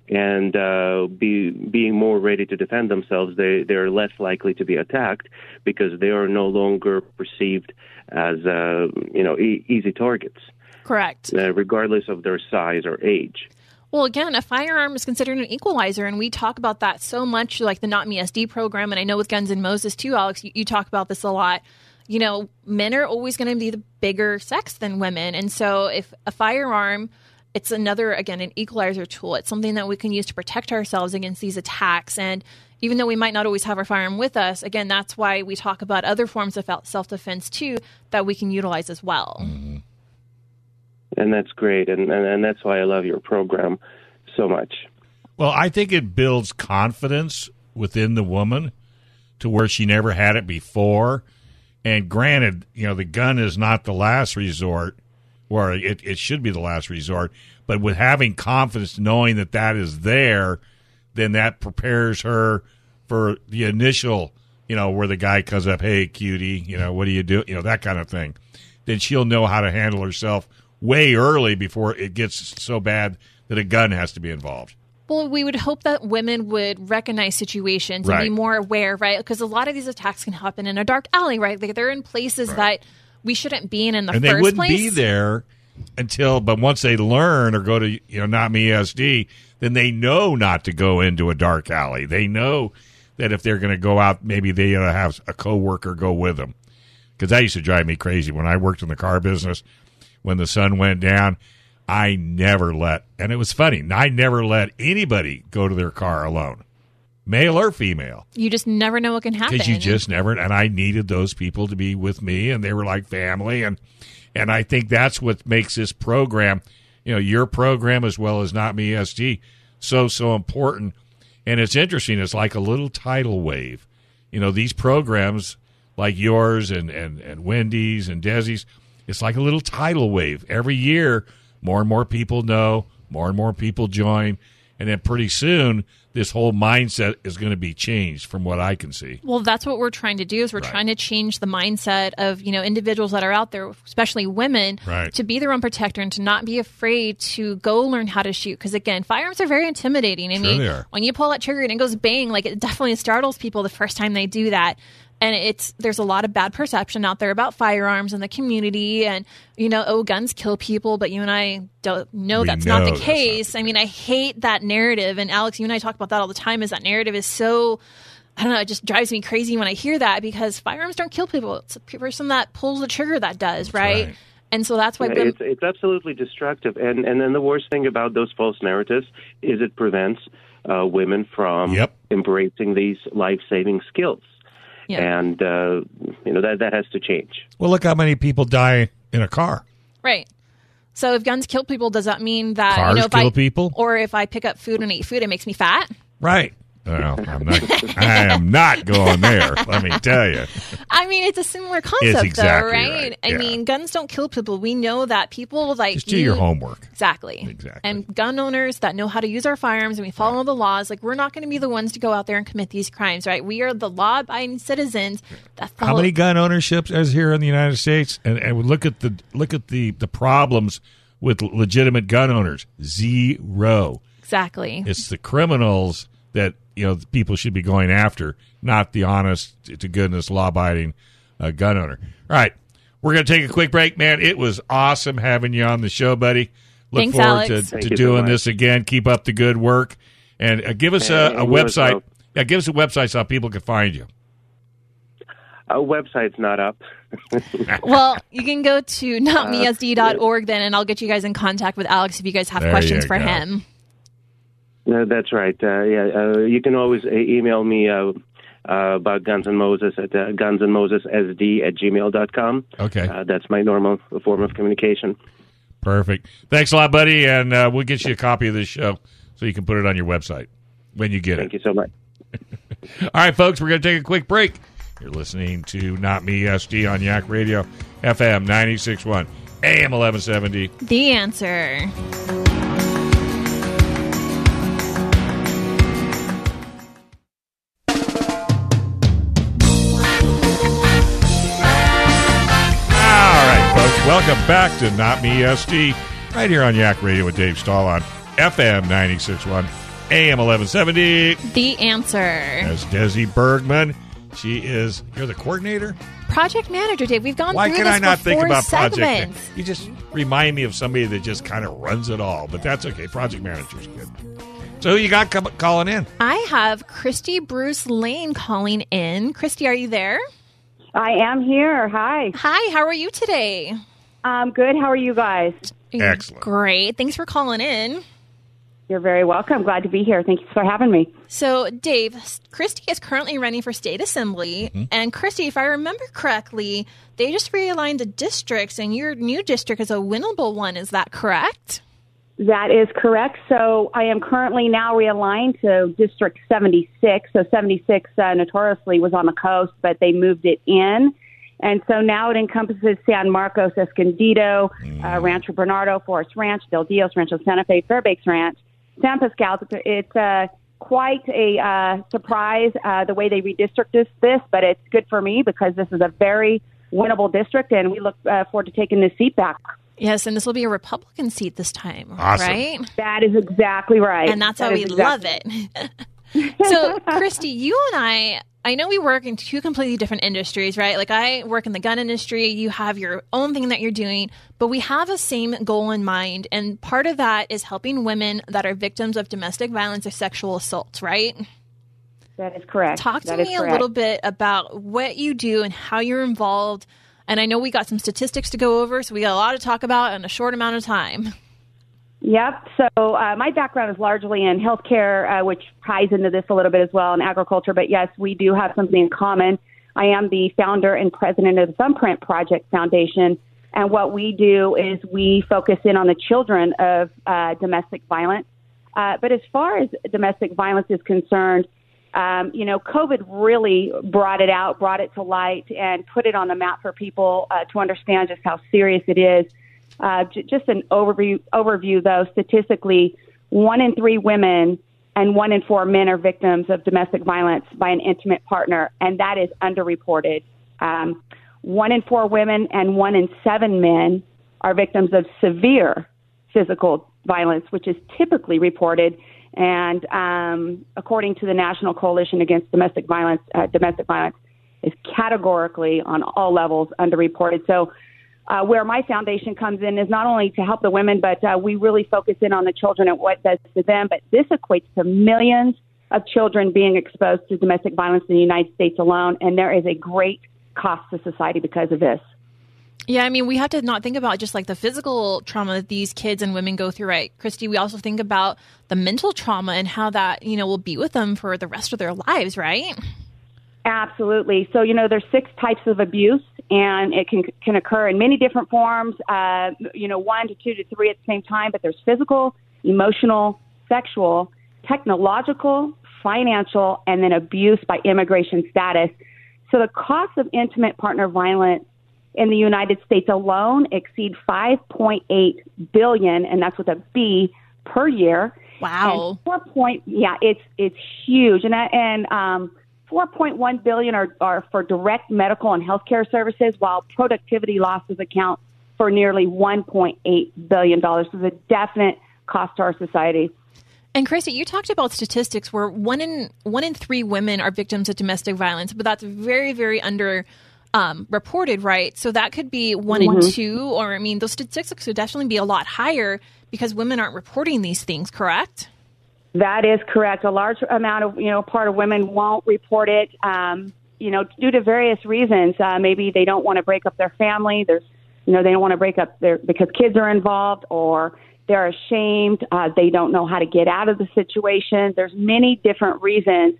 [SPEAKER 6] And uh, be, being more ready to defend themselves, they they're less likely to be attacked because they are no longer perceived as uh, you know e- easy targets
[SPEAKER 4] Correct.
[SPEAKER 6] uh, regardless of their size or age.
[SPEAKER 4] Well, again, a firearm is considered an equalizer, and we talk about that so much, like the Not Me SD program, and I know with Guns and Moses too, Alex, you, you talk about this a lot. You know, men are always going to be the bigger sex than women, and so if a firearm, it's another again an equalizer tool. It's something that we can use to protect ourselves against these attacks, and even though we might not always have our firearm with us, again, that's why we talk about other forms of self defense too that we can utilize as well.
[SPEAKER 6] And that's great, and, and, and that's why I love your program so much.
[SPEAKER 3] Well, I think it builds confidence within the woman to where she never had it before. And granted, you know, the gun is not the last resort, or it, it should be the last resort, but with having confidence, knowing that that is there, then that prepares her for the initial, you know, where the guy comes up, hey, cutie, you know, what do you do? You know, that kind of thing. Then she'll know how to handle herself way early before it gets so bad that a gun has to be involved.
[SPEAKER 4] Well, we would hope that women would recognize situations
[SPEAKER 3] Right.
[SPEAKER 4] and be more aware, right? Because a lot of these attacks can happen in a dark alley, right? Like they're in places that we shouldn't be in in the
[SPEAKER 3] and
[SPEAKER 4] first
[SPEAKER 3] they wouldn't
[SPEAKER 4] place.
[SPEAKER 3] be there until but once they learn or go to you know not me sd then they know not to go into a dark alley they know that if they're going to go out maybe they have a coworker go with them because that used to drive me crazy when i worked in the car business when the sun went down i never let and it was funny i never let anybody go to their car alone male or female.
[SPEAKER 4] You just never know what can happen.
[SPEAKER 3] because you just never and i needed those people to be with me and they were like family and and i think that's what makes this program you know your program as well as not me sd so so important. And it's interesting it's like a little tidal wave. You know these programs like yours and and and wendy's and desi's it's like a little tidal wave every year more and more people know more and more people join and then pretty soon this whole mindset is going to be changed from what i can see
[SPEAKER 4] Well, that's what we're trying to do is we're
[SPEAKER 3] Right.
[SPEAKER 4] trying to change the mindset of, you know, individuals that are out there, especially women,
[SPEAKER 3] Right.
[SPEAKER 4] to be their own protector and to not be afraid to go learn how to shoot. Because again, firearms are very intimidating. I
[SPEAKER 3] Sure
[SPEAKER 4] mean,
[SPEAKER 3] they are.
[SPEAKER 4] when you pull that trigger and it goes bang, like it definitely startles people the first time they do that. And it's there's a lot of bad perception out there about firearms in the community, and you know, oh, guns kill people, but you and I don't know
[SPEAKER 3] We
[SPEAKER 4] that's
[SPEAKER 3] know
[SPEAKER 4] not the
[SPEAKER 3] that's not
[SPEAKER 4] case. I mean, I hate that narrative, and Alex, you and I talk about that all the time. Is that narrative is so I don't know, it just drives me crazy when I hear that because firearms don't kill people. It's the person that pulls the trigger that does, right?
[SPEAKER 3] right.
[SPEAKER 4] And so that's why
[SPEAKER 6] Yeah,
[SPEAKER 4] women-
[SPEAKER 6] it's it's absolutely destructive, and and then the worst thing about those false narratives is it prevents uh, women from
[SPEAKER 3] Yep.
[SPEAKER 6] embracing these life saving skills,
[SPEAKER 4] Yeah.
[SPEAKER 6] and uh, you know that that has to change.
[SPEAKER 3] Well, look how many people die in a car.
[SPEAKER 4] Right. So if guns kill people, does that mean that
[SPEAKER 3] Cars
[SPEAKER 4] you know if
[SPEAKER 3] kill
[SPEAKER 4] I
[SPEAKER 3] people?
[SPEAKER 4] or if I pick up food and eat food, it makes me fat?
[SPEAKER 3] Right. Well, I'm not. I am not going there. Let me tell you.
[SPEAKER 4] I mean, it's a similar concept,
[SPEAKER 3] exactly
[SPEAKER 4] though, right?
[SPEAKER 3] right,
[SPEAKER 4] I
[SPEAKER 3] yeah.
[SPEAKER 4] mean, guns don't kill people. We know that people like
[SPEAKER 3] Just do
[SPEAKER 4] you-
[SPEAKER 3] your homework.
[SPEAKER 4] Exactly.
[SPEAKER 3] Exactly.
[SPEAKER 4] And gun owners that know how to use our firearms and we follow the laws, like we're not going to be the ones to go out there and commit these crimes, right? We are the law-abiding citizens that follow.
[SPEAKER 3] How many gun ownerships is here in the United States? And, and look at the look at the the problems with legitimate gun owners. Zero.
[SPEAKER 4] Exactly.
[SPEAKER 3] It's the criminals that you know people should be going after, not the honest to goodness law abiding uh, gun owner. All right, we're going to take a quick break, man. It was awesome having you on the show, buddy. Look
[SPEAKER 4] Thanks,
[SPEAKER 3] forward
[SPEAKER 4] Alex.
[SPEAKER 3] to,
[SPEAKER 6] Thank
[SPEAKER 3] to
[SPEAKER 6] you so
[SPEAKER 3] doing this again. Keep up the good work, and uh, give us a, a website.
[SPEAKER 6] well.
[SPEAKER 3] Yeah, give us a website so people can find you.
[SPEAKER 6] Our website's not up. [LAUGHS]
[SPEAKER 4] well, you can go to notmesd.org then, and I'll get you guys in contact with Alex if you guys have
[SPEAKER 3] There
[SPEAKER 4] questions for
[SPEAKER 3] go.
[SPEAKER 4] him.
[SPEAKER 6] No, that's right. Uh, yeah, uh, you can always uh, email me uh, uh, about Guns and Moses at uh, gunsandmosessd at gmail.com.
[SPEAKER 3] Okay.
[SPEAKER 6] Uh, that's my normal form of communication.
[SPEAKER 3] Perfect. Thanks a lot, buddy, and uh, we'll get you a copy of this show so you can put it on your website when you get
[SPEAKER 6] Thank
[SPEAKER 3] it.
[SPEAKER 6] Thank you so much. [LAUGHS]
[SPEAKER 3] All right, folks, we're going to take a quick break. You're listening to Not Me SD on Yak Radio, FM 96.1, AM 1170.
[SPEAKER 4] The answer.
[SPEAKER 3] Welcome back to Not Me SD, right here on Yak Radio with Dave Stahl on FM 96.1, AM 1170.
[SPEAKER 4] The answer.
[SPEAKER 3] As Desi Bergman, she is, you're the coordinator?
[SPEAKER 4] Project manager, Dave. We've gone
[SPEAKER 3] Why
[SPEAKER 4] through
[SPEAKER 3] can
[SPEAKER 4] this
[SPEAKER 3] I not think
[SPEAKER 4] four
[SPEAKER 3] about project?
[SPEAKER 4] segments.
[SPEAKER 3] Man- you just remind me of somebody that just kind of runs it all, but that's okay. Project manager's good. So who you got com- calling in?
[SPEAKER 4] I have Kristie Bruce Lane calling in. Kristie, are you there?
[SPEAKER 7] I am here. Hi.
[SPEAKER 4] Hi, how are you today?
[SPEAKER 7] I'm good. How are you guys?
[SPEAKER 3] Excellent.
[SPEAKER 4] Great. Thanks for calling in.
[SPEAKER 7] You're very welcome. Glad to be here. Thank you for having me.
[SPEAKER 4] So, Dave, Kristie is currently running for state assembly.
[SPEAKER 3] Mm-hmm.
[SPEAKER 4] And, Kristie, if I remember correctly, they just realigned the districts, and your new district is a winnable one. Is that correct?
[SPEAKER 7] That is correct. So I am currently now realigned to District 76. So 76 uh, notoriously was on the coast, but they moved it in. And so now it encompasses San Marcos, Escondido, uh, Rancho Bernardo, 4S Ranch, Del Dios, Rancho Santa Fe, Fairbanks Ranch, San Pasqual. It's uh, quite a uh, surprise uh, the way they redistrict this, this, but it's good for me because this is a very winnable district, and we look uh, forward to taking this seat back.
[SPEAKER 4] Yes, and this will be a Republican seat this time,
[SPEAKER 3] Awesome.
[SPEAKER 4] right?
[SPEAKER 7] That is exactly right.
[SPEAKER 4] And that's how we
[SPEAKER 7] is
[SPEAKER 4] love it. [LAUGHS] so, Kristie, you and I, I know we work in two completely different industries, right? Like I work in the gun industry, you have your own thing that you're doing, but we have a same goal in mind. And part of that is helping women that are victims of domestic violence or sexual assault, right?
[SPEAKER 7] That is correct.
[SPEAKER 4] Talk to
[SPEAKER 7] That
[SPEAKER 4] me a little bit about what you do and how you're involved. And I know we got some statistics to go over, so we got a lot to talk about in a short amount of time.
[SPEAKER 7] Yep. So uh, my background is largely in healthcare, uh, which ties into this a little bit as well, and agriculture. But yes, we do have something in common. I am the founder and president of the Thumbprint Project Foundation, and what we do is we focus in on the children of uh, domestic violence. Uh, but as far as domestic violence is concerned, um, you know, COVID really brought it out, brought it to light, and put it on the map for people uh, to understand just how serious it is. Uh, j- just an overview, overview, though, statistically, one in three women and one in four men are victims of domestic violence by an intimate partner, and that is underreported. Um, one in four women and one in seven men are victims of severe physical violence, which is typically reported. And um, according to the National Coalition Against Domestic Violence, uh, domestic violence is categorically on all levels underreported. So, uh, where my foundation comes in is not only to help the women, but uh, we really focus in on the children and what does to them. But this equates to millions of children being exposed to domestic violence in the United States alone, and there is a great cost to society because of this.
[SPEAKER 4] Yeah, I mean, we have to not think about just like the physical trauma that these kids and women go through, right? Kristie, we also think about the mental trauma and how that, you know, will be with them for the rest of their lives, right?
[SPEAKER 7] Absolutely. So, you know, there's six types of abuse, and it can can occur in many different forms. Uh, you know, one to two to three at the same time. But there's physical, emotional, sexual, technological, financial, and then abuse by immigration status. So, the cost of intimate partner violence in the United States alone exceed 5.8 billion, and that's with a B per year.
[SPEAKER 4] Wow.
[SPEAKER 7] And four point, yeah, it's it's huge, and I, and um 4.1 billion are, are for direct medical and healthcare services, while productivity losses account for nearly 1.8 billion dollars. So, it's a definite cost to our society.
[SPEAKER 4] And Kristie, you talked about statistics where one in one in three women are victims of domestic violence, but that's very, very under um, reported, right? So that could be one mm-hmm. in two, or I mean, those statistics would definitely be a lot higher because women aren't reporting these things, correct?
[SPEAKER 7] That is correct. A large amount of, you know, part of women won't report it, um, you know, due to various reasons. Uh, maybe they don't want to break up their family. There's, you know, they don't want to break up their, because kids are involved or they're ashamed. Uh, they don't know how to get out of the situation. There's many different reasons.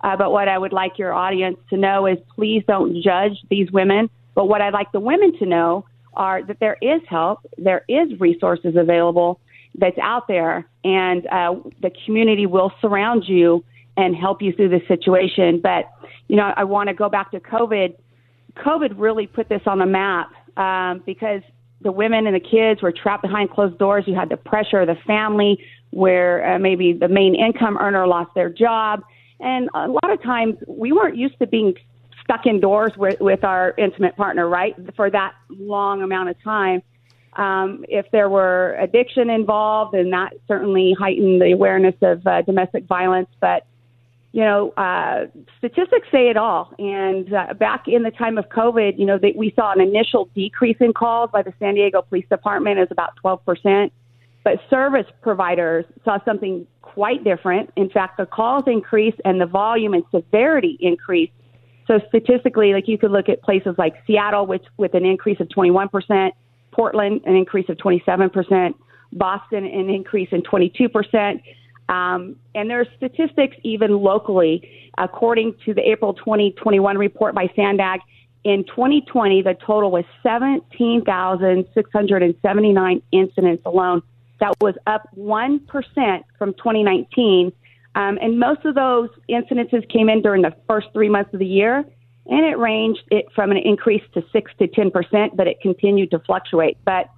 [SPEAKER 7] Uh, but what I would like your audience to know is please don't judge these women. But what I'd like the women to know are that there is help, there is resources available that's out there, and uh, the community will surround you and help you through this situation. But, you know, I want to go back to COVID. COVID really put this on the map um, because the women and the kids were trapped behind closed doors. You had the pressure of the family where uh, maybe the main income earner lost their job. And a lot of times we weren't used to being stuck indoors with, with our intimate partner, right, for that long amount of time. Um, if there were addiction involved, and that certainly heightened the awareness of uh, domestic violence. But you know, uh, statistics say it all. And uh, back in the time of COVID, you know, they, we saw an initial decrease in calls by the San Diego Police Department is about 12 percent. But service providers saw something quite different. In fact, the calls increased and the volume and severity increased. So statistically, like you could look at places like Seattle, which with an increase of 21 percent, Portland, an increase of 27%, Boston, an increase in 22%. Um, and there are statistics even locally. According to the April 2021 report by SANDAG, in 2020, the total was 17,679 incidents alone. That was up 1% from 2019. Um, and most of those incidences came in during the first three months of the year and it ranged it from an increase to six to ten percent, but it continued to fluctuate. But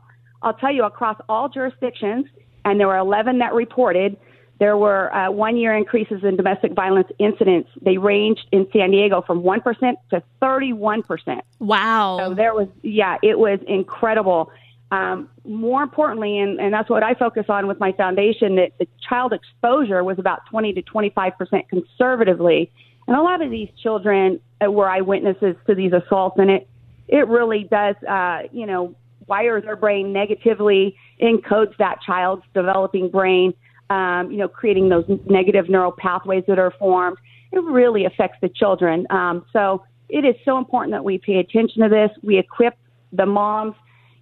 [SPEAKER 7] I'll tell you, across all jurisdictions, and there were 11 that reported, there were uh, one-year increases in domestic violence incidents. They ranged in San Diego from one percent to 31 percent.
[SPEAKER 4] Wow!
[SPEAKER 7] So there was, yeah, it was incredible. Um, more importantly, and, and that's what I focus on with my foundation, that the child exposure was about 20 to 25 percent conservatively and a lot of these children uh, were eyewitnesses to these assaults, and it it really does, uh, you know, wire their brain negatively, encodes that child's developing brain, um, you know, creating those negative neural pathways that are formed. It really affects the children. Um, so it is so important that we pay attention to this. We equip the moms,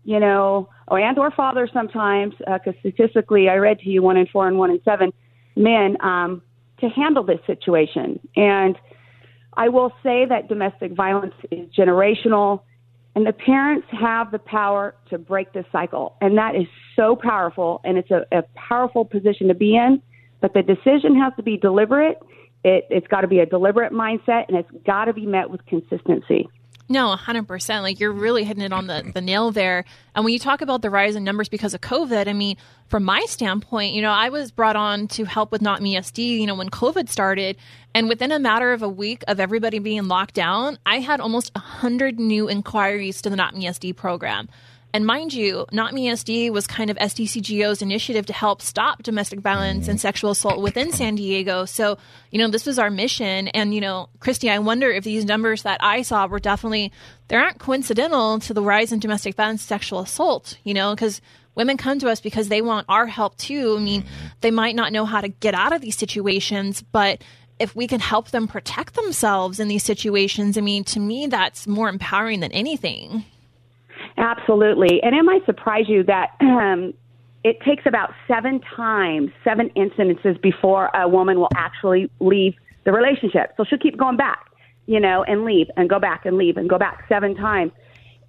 [SPEAKER 7] you know, and or fathers sometimes, because uh, statistically, I read to you one in four and one in seven men um, to handle this situation. And I will say that domestic violence is generational, and the parents have the power to break this cycle. And that is so powerful, and it's a, a powerful position to be in. But the decision has to be deliberate. It, it's got to be a deliberate mindset, and it's got to be met with consistency.
[SPEAKER 4] No, 100%. Like you're really hitting it on the, the nail there. And when you talk about the rise in numbers because of COVID, I mean, from my standpoint, you know, I was brought on to help with Not Me SD, you know, when COVID started. And within a matter of a week of everybody being locked down, I had almost 100 new inquiries to the Not Me SD program. And mind you, Not Me SD was kind of SDCGO's initiative to help stop domestic violence and mm-hmm. sexual assault within San Diego. So, you know, this was our mission. And, you know, Kristie, I wonder if these numbers that I saw were definitely, they aren't coincidental to the rise in domestic violence, sexual assault, you know, because women come to us because they want our help too. I mean, mm-hmm. they might not know how to get out of these situations, but if we can help them protect themselves in these situations, I mean, to me, that's more empowering than anything.
[SPEAKER 7] Absolutely. And it might surprise you that um, it takes about seven times, seven incidences before a woman will actually leave the relationship. So she'll keep going back, you know, and leave and go back and leave and go back seven times.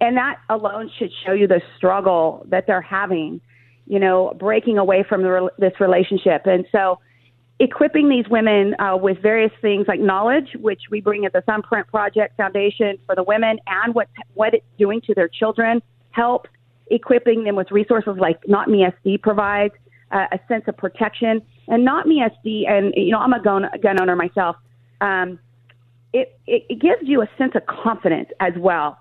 [SPEAKER 7] And that alone should show you the struggle that they're having, you know, breaking away from the, this relationship. And so, equipping these women uh, with various things like knowledge, which we bring at the Thumbprint Project Foundation for the women, and what what it's doing to their children, help equipping them with resources like Not Me SD provides, uh, a sense of protection, and Not Me SD. And you know, I'm a gun, gun owner myself. Um, it, it, it gives you a sense of confidence as well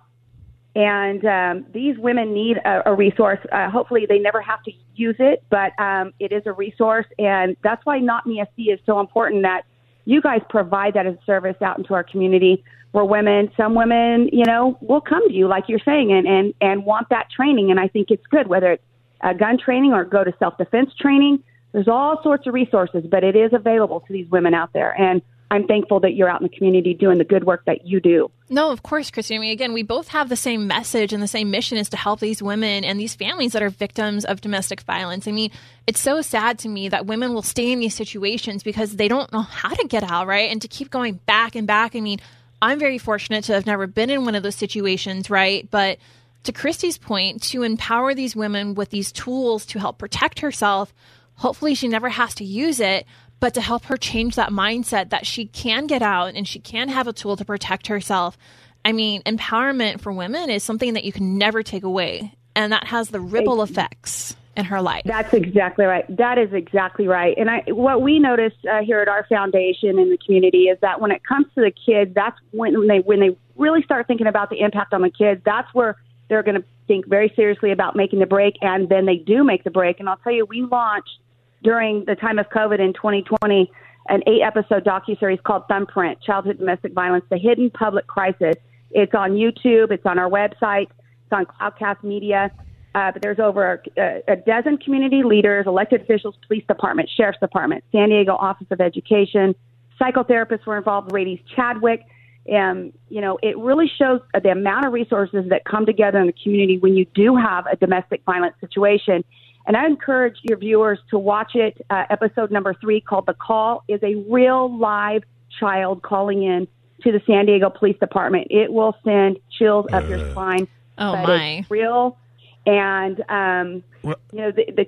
[SPEAKER 7] and um, these women need a, a resource. Uh, hopefully, they never have to use it, but um, it is a resource, and that's why Not Me SD is so important. That you guys provide that as a service out into our community, where women, some women, you know, will come to you, like you're saying, and and and want that training. And I think it's good, whether it's uh, gun training or go to self defense training. There's all sorts of resources, but it is available to these women out there, and I'm thankful that you're out in the community doing the good work that you do.
[SPEAKER 4] No, of course, Kristie. I mean, again, we both have the same message and the same mission is to help these women and these families that are victims of domestic violence. I mean, it's so sad to me that women will stay in these situations because they don't know how to get out, right? And to keep going back and back. I mean, I'm very fortunate to have never been in one of those situations, right? But to Kristie's point, to empower these women with these tools to help protect herself, hopefully she never has to use it, but to help her change that mindset that she can get out and she can have a tool to protect herself. I mean, empowerment for women is something that you can never take away, and that has the ripple effects in her life.
[SPEAKER 7] That's exactly right. That is exactly right. And I, what we notice uh, here at our foundation in the community is that when it comes to the kids, that's when they when they really start thinking about the impact on the kids. That's where they're going to think very seriously about making the break, and then they do make the break. And I'll tell you, we launched during the time of COVID in 2020 an eight episode docuseries called Thumbprint Childhood Domestic Violence, The Hidden Public Crisis. It's on YouTube, it's on our website, it's on Cloudcast Media. Uh, but there's over a, a dozen community leaders, elected officials, police department, sheriff's department, San Diego Office of Education, psychotherapists were involved, Rady's Chadwick. And, you know, it really shows the amount of resources that come together in the community when you do have a domestic violence situation. And I encourage your viewers to watch it. Uh, episode number three, called The Call, is a real live child calling in to the San Diego Police Department. It will send chills up your
[SPEAKER 3] Uh.
[SPEAKER 7] spine.
[SPEAKER 4] Oh,
[SPEAKER 7] but
[SPEAKER 4] my.
[SPEAKER 7] It's real. And, um,
[SPEAKER 3] Well-
[SPEAKER 7] you know, the, the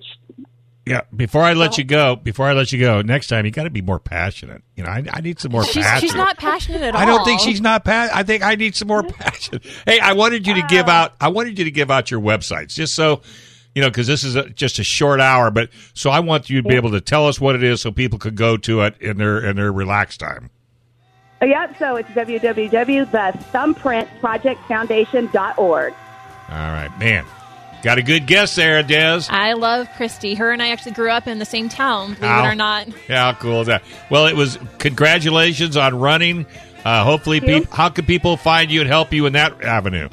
[SPEAKER 3] Yeah. Before I let you go, before I let you go, next time you got to be more passionate. You know, I, I need some more
[SPEAKER 4] She's,
[SPEAKER 3] passion.
[SPEAKER 4] she's not passionate at all.
[SPEAKER 3] I don't think she's not pa- I think I need some more passion. Hey, I wanted you to give out. I wanted you to give out your websites just so you know because this is a, just a short hour. But so I want you to be able to tell us what it is so people could go to it in their in their relaxed time.
[SPEAKER 7] Yep, so it's www.thumbprintprojectfoundation.org.
[SPEAKER 3] All right, man. Got a good guess there, Des.
[SPEAKER 4] I love Kristie. Her and I actually grew up in the same town, believe
[SPEAKER 3] How-
[SPEAKER 4] it or not.
[SPEAKER 3] How cool is that? Well, it was congratulations on running. Uh, hopefully,
[SPEAKER 7] Thank you.
[SPEAKER 3] peop how can people find you and help you in that avenue?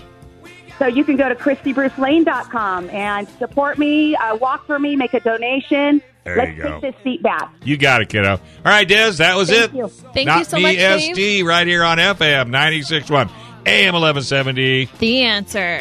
[SPEAKER 7] So you can go to KristieBruceLane.com and support me, uh, walk for me, make a donation.
[SPEAKER 3] There
[SPEAKER 7] Let's
[SPEAKER 3] you go.
[SPEAKER 7] take this seat back.
[SPEAKER 3] You got it, kiddo. All right, Des, that was
[SPEAKER 7] Thank
[SPEAKER 3] it.
[SPEAKER 7] you.
[SPEAKER 4] Thank
[SPEAKER 3] Not
[SPEAKER 4] you so
[SPEAKER 3] me,
[SPEAKER 4] much, Dave.
[SPEAKER 3] SD, right here on FM 96.1, AM 1170.
[SPEAKER 4] The answer.